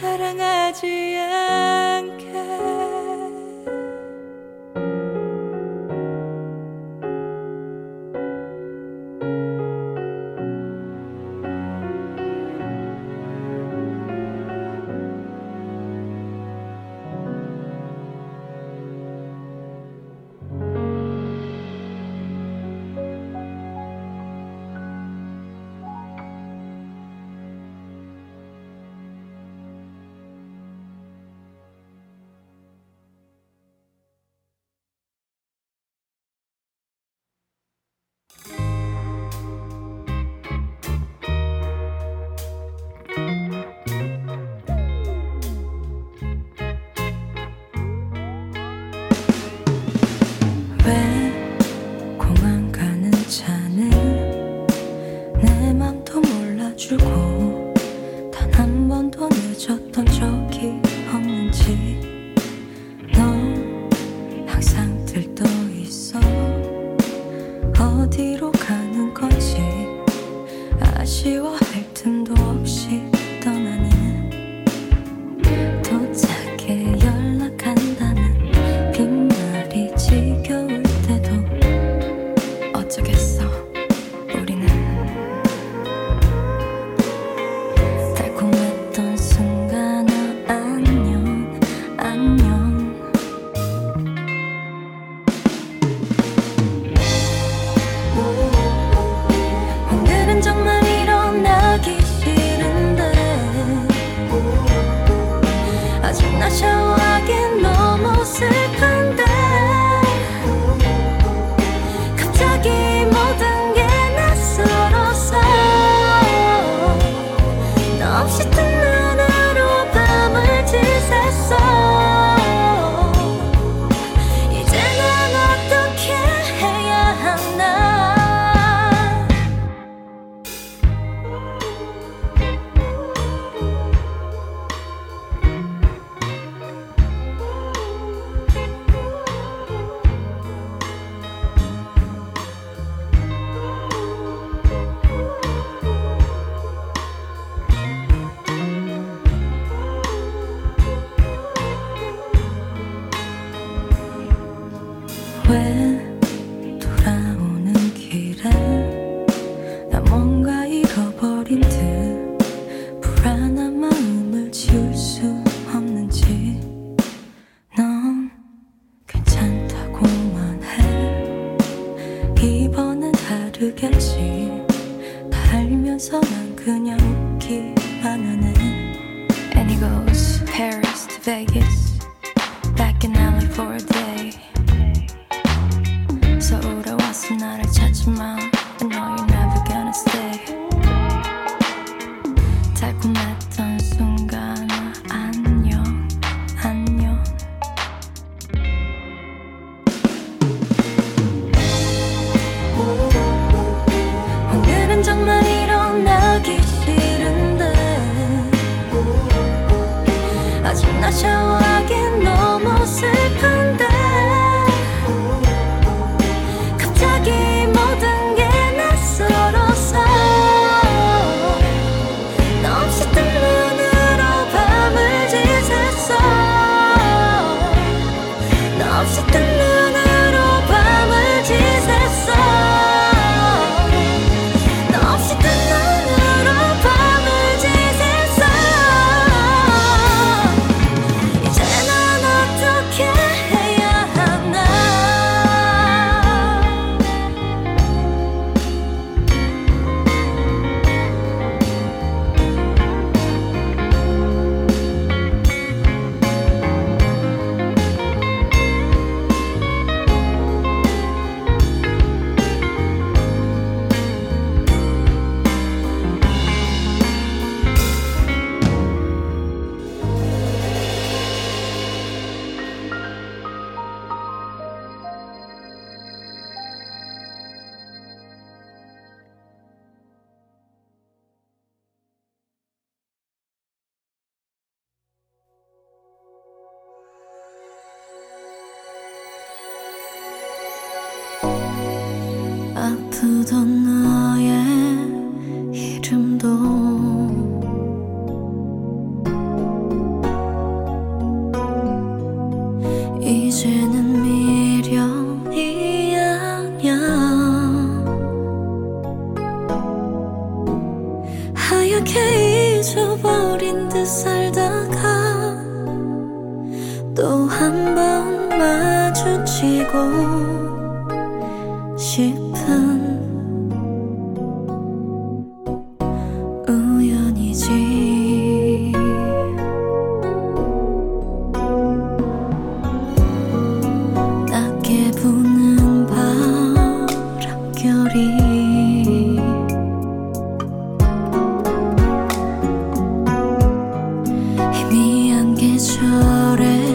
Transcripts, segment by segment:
사랑하지 않게 I'll set the love. 계절에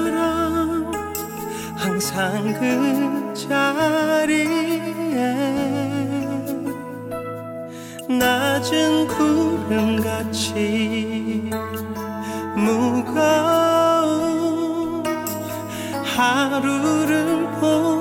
것처럼 항상 그 자리에 낮은 구름같이 무거운 하루를 보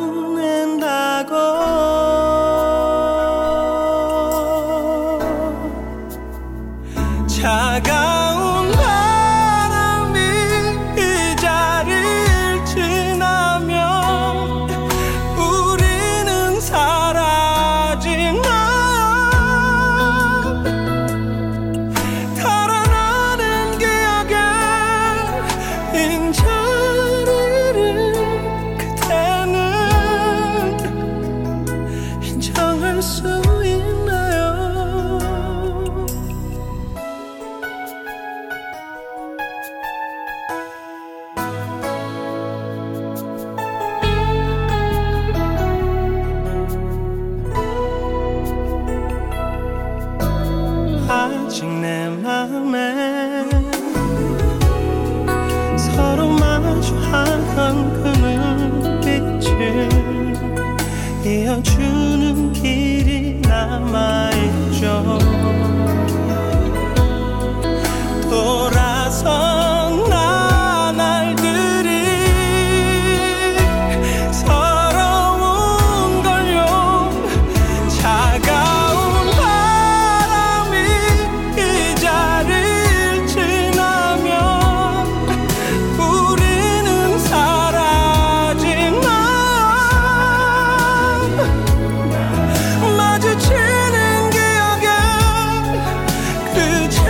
future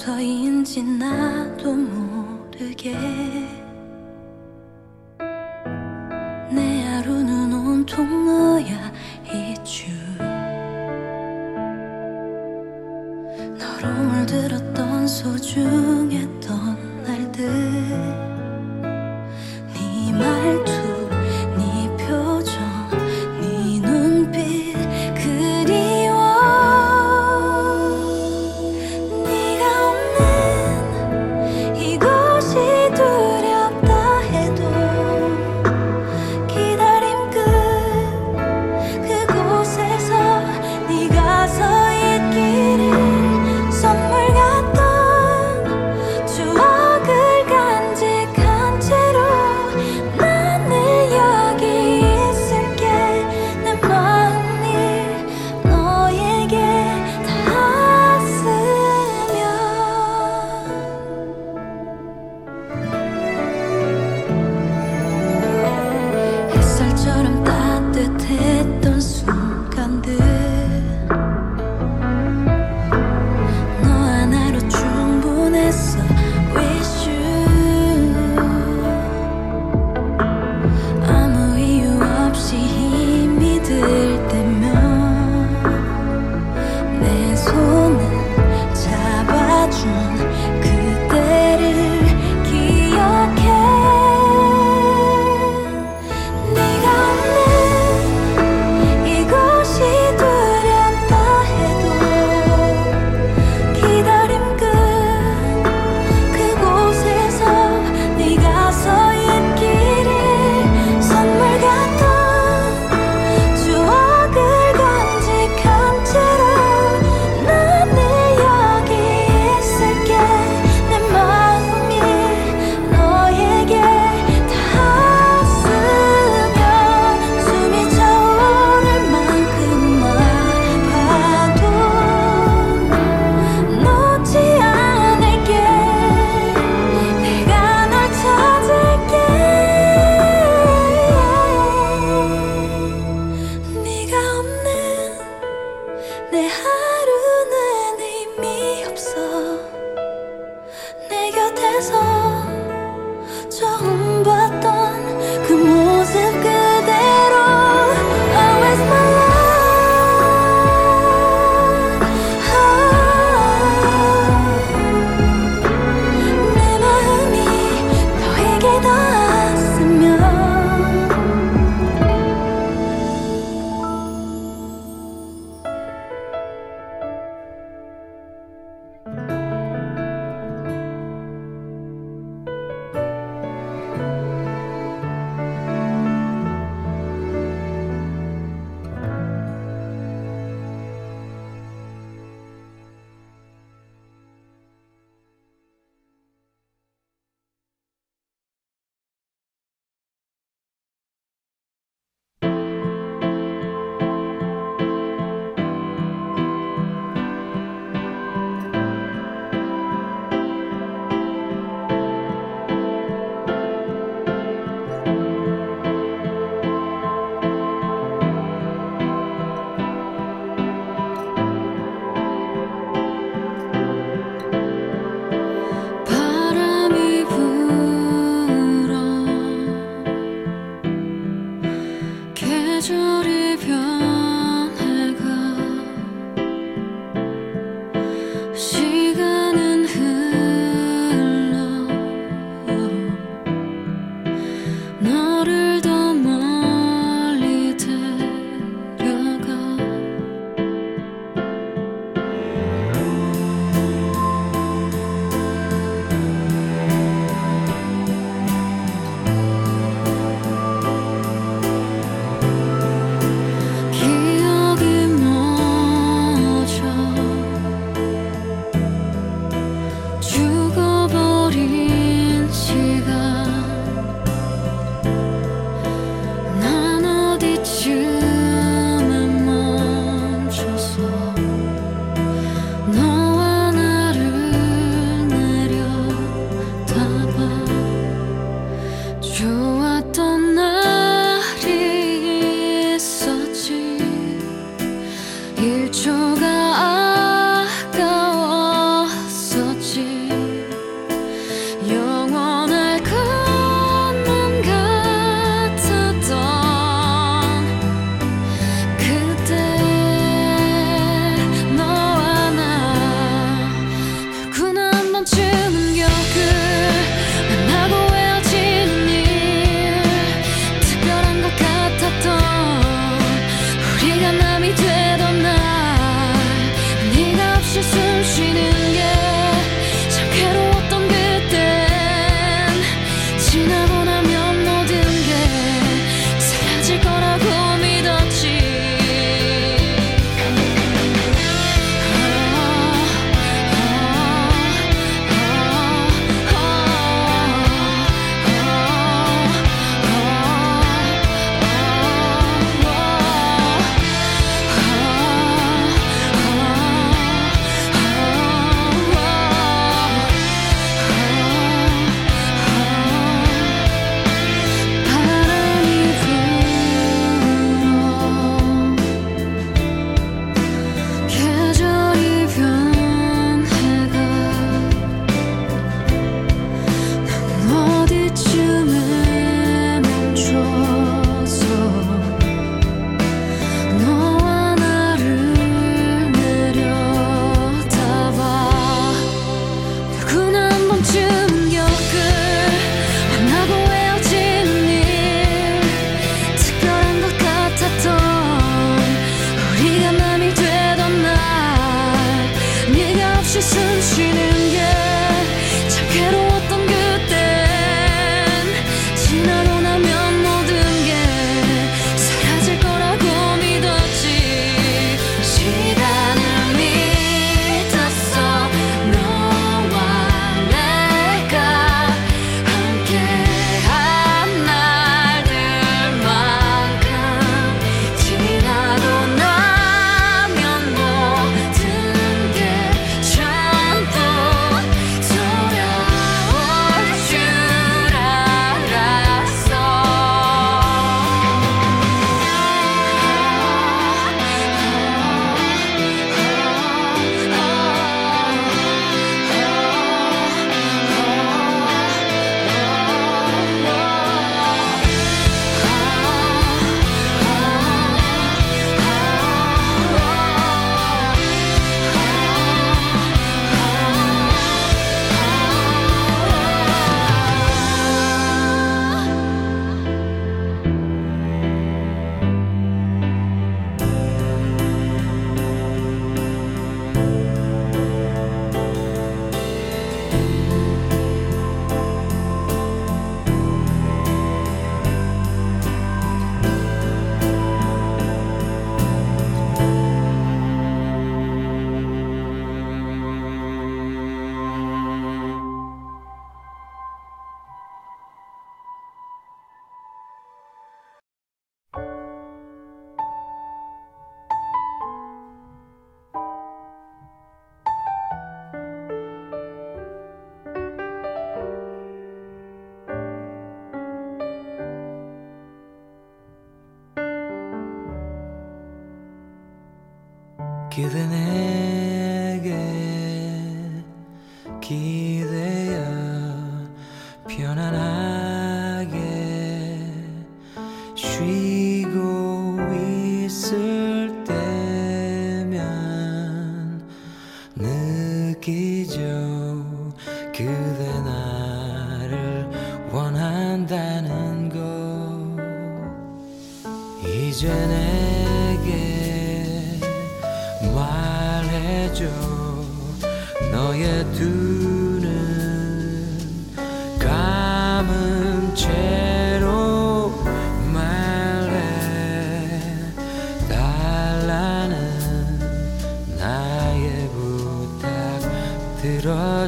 때부터인지 나도 모르게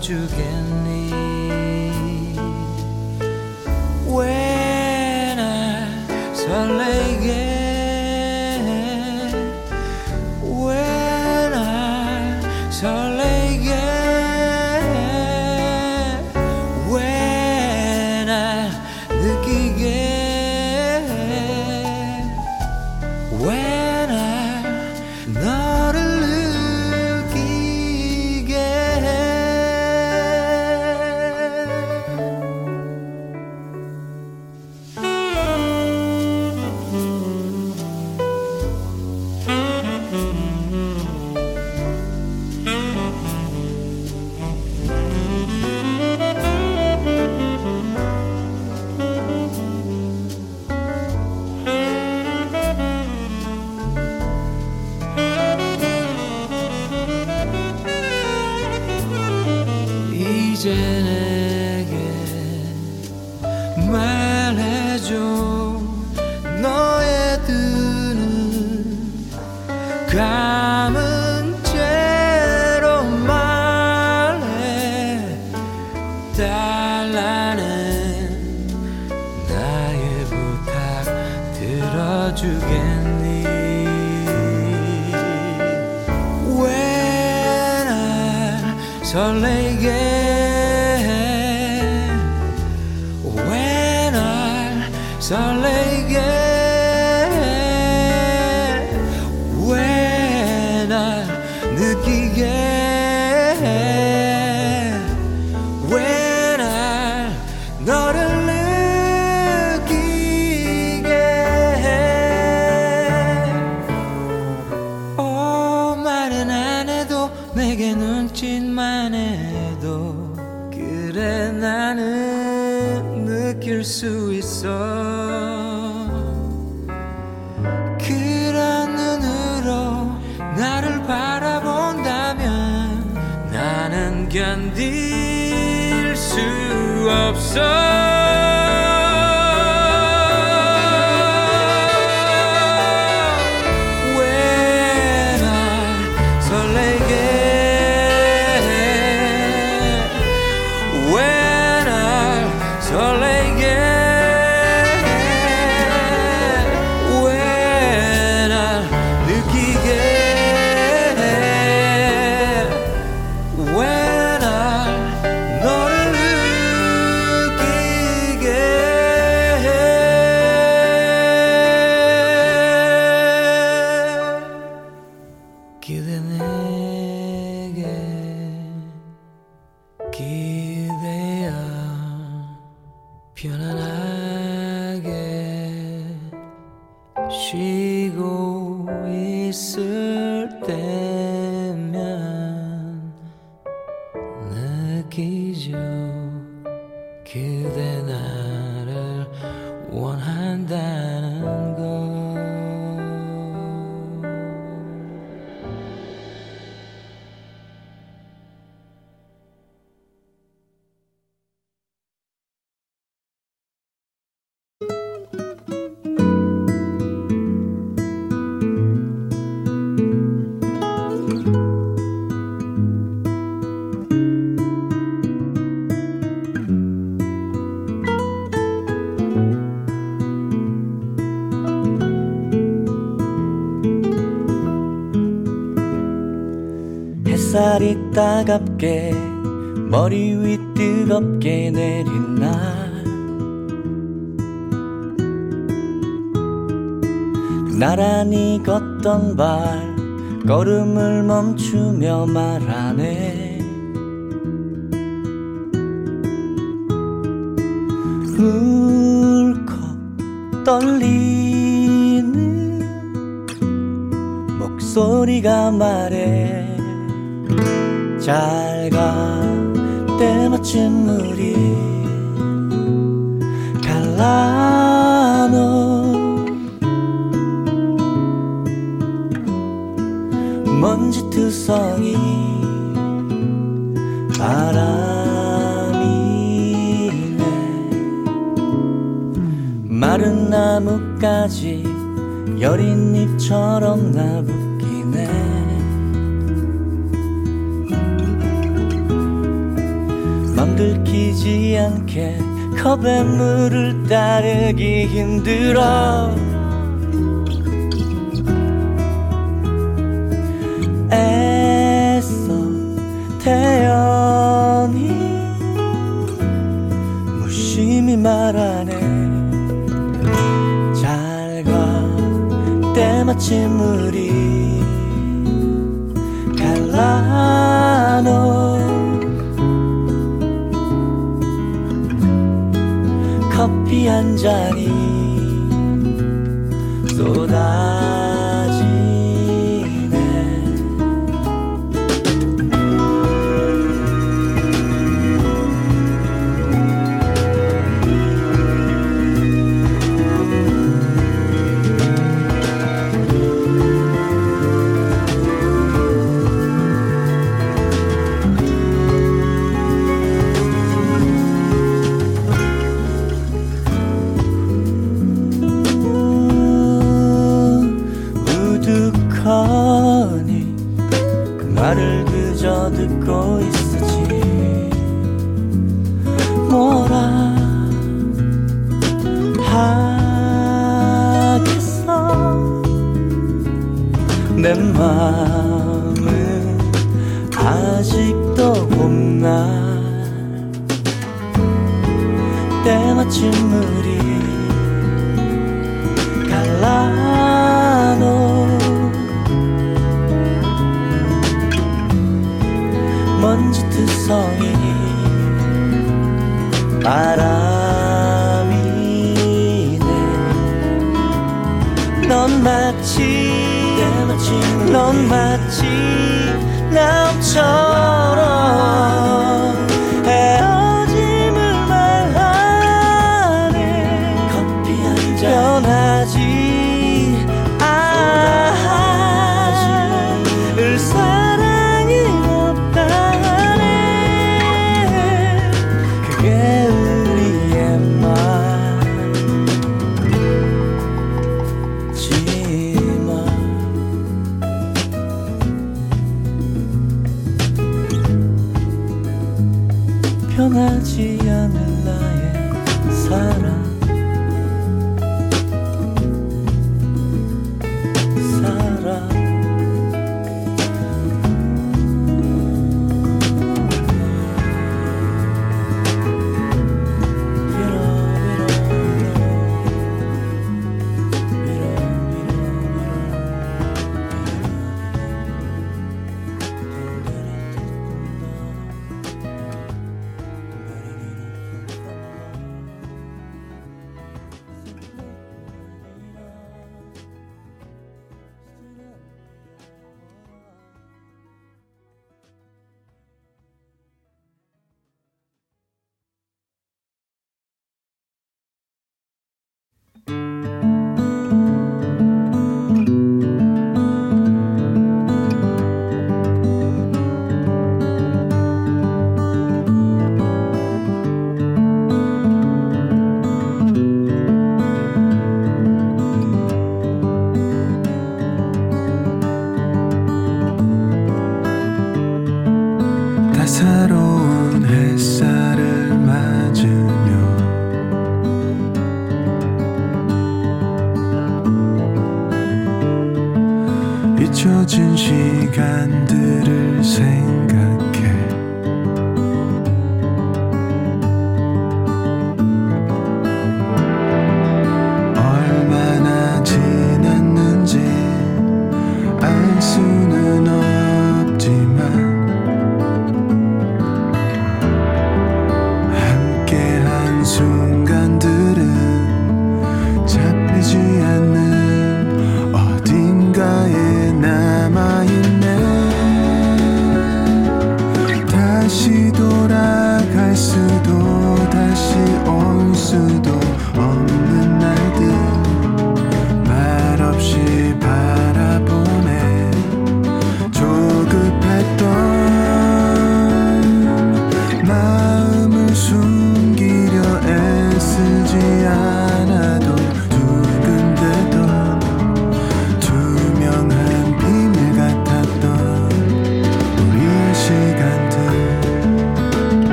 touch again. 햇살이 따갑게 머리 위 뜨겁게 내린 날 나란히 걷던 발 걸음을 멈추며 말하네. 울컥 떨리는 목소리가 말해. 잘가. 때마침 끝까지 여린 잎처럼 나붓기네. 맘 들키지 않게 컵에 물을 따르기 힘들어. 변하지 않는 나의 사랑.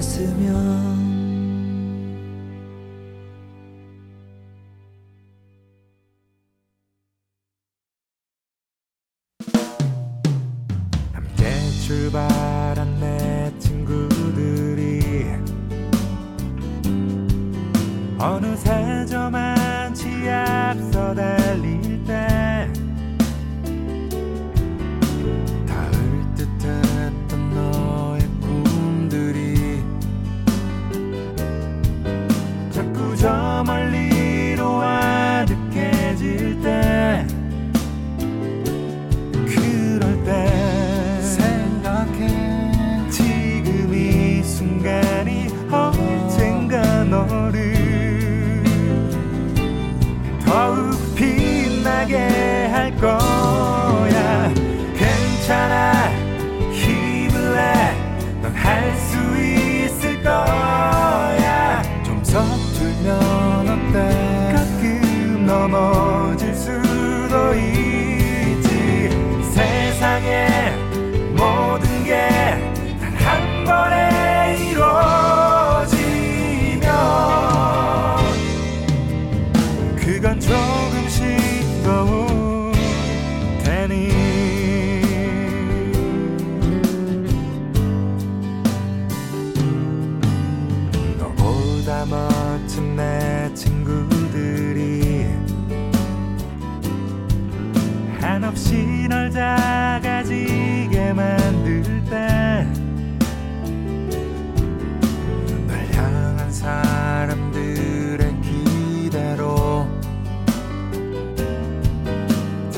날 반겼으면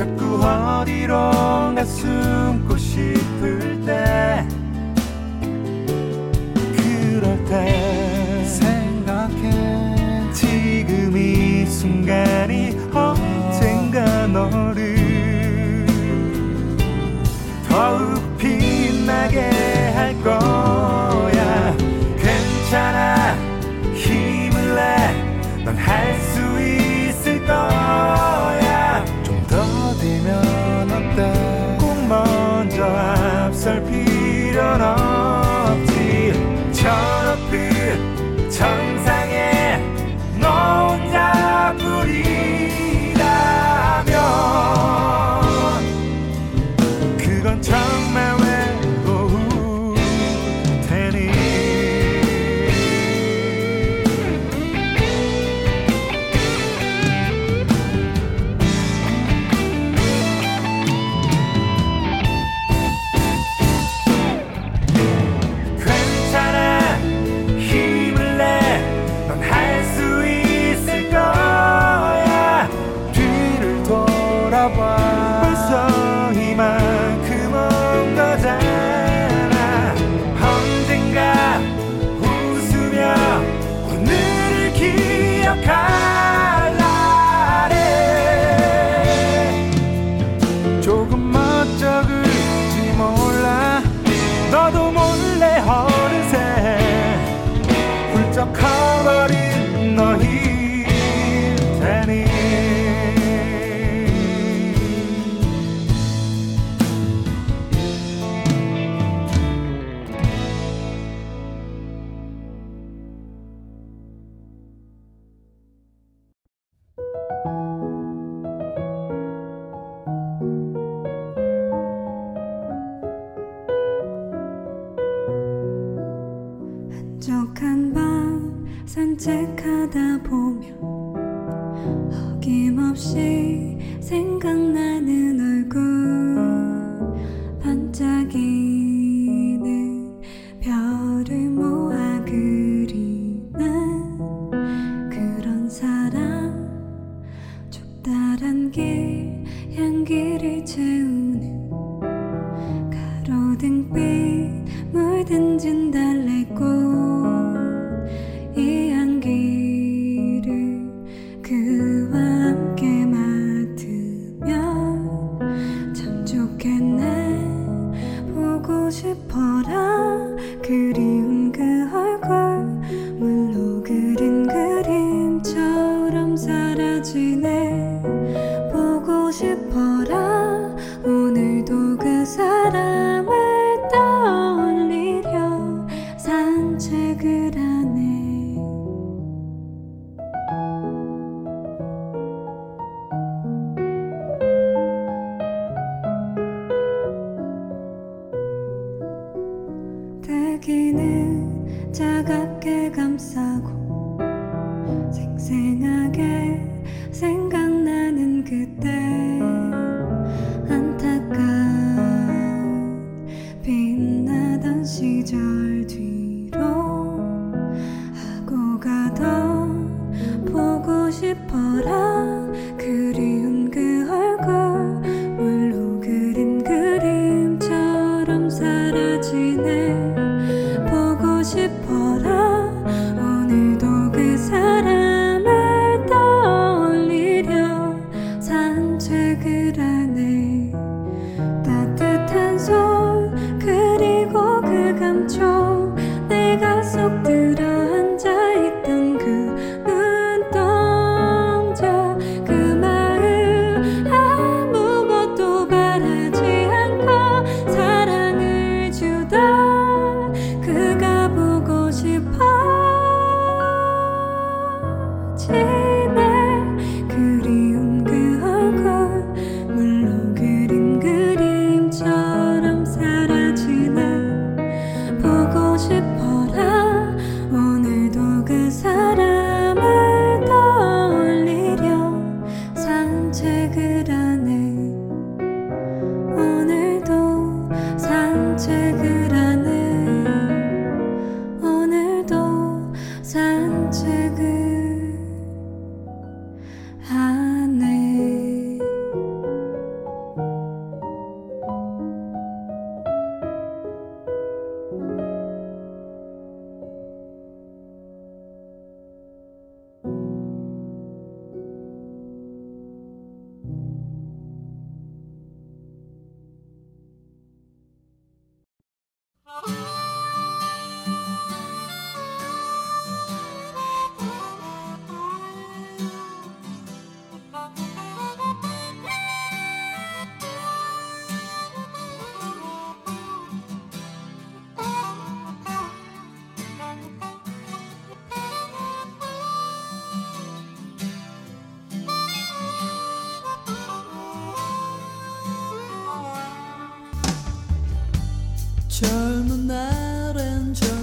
자꾸 어디론가 숨고 싶을 때 지내 보고 싶어라. 젊은 날엔 젊음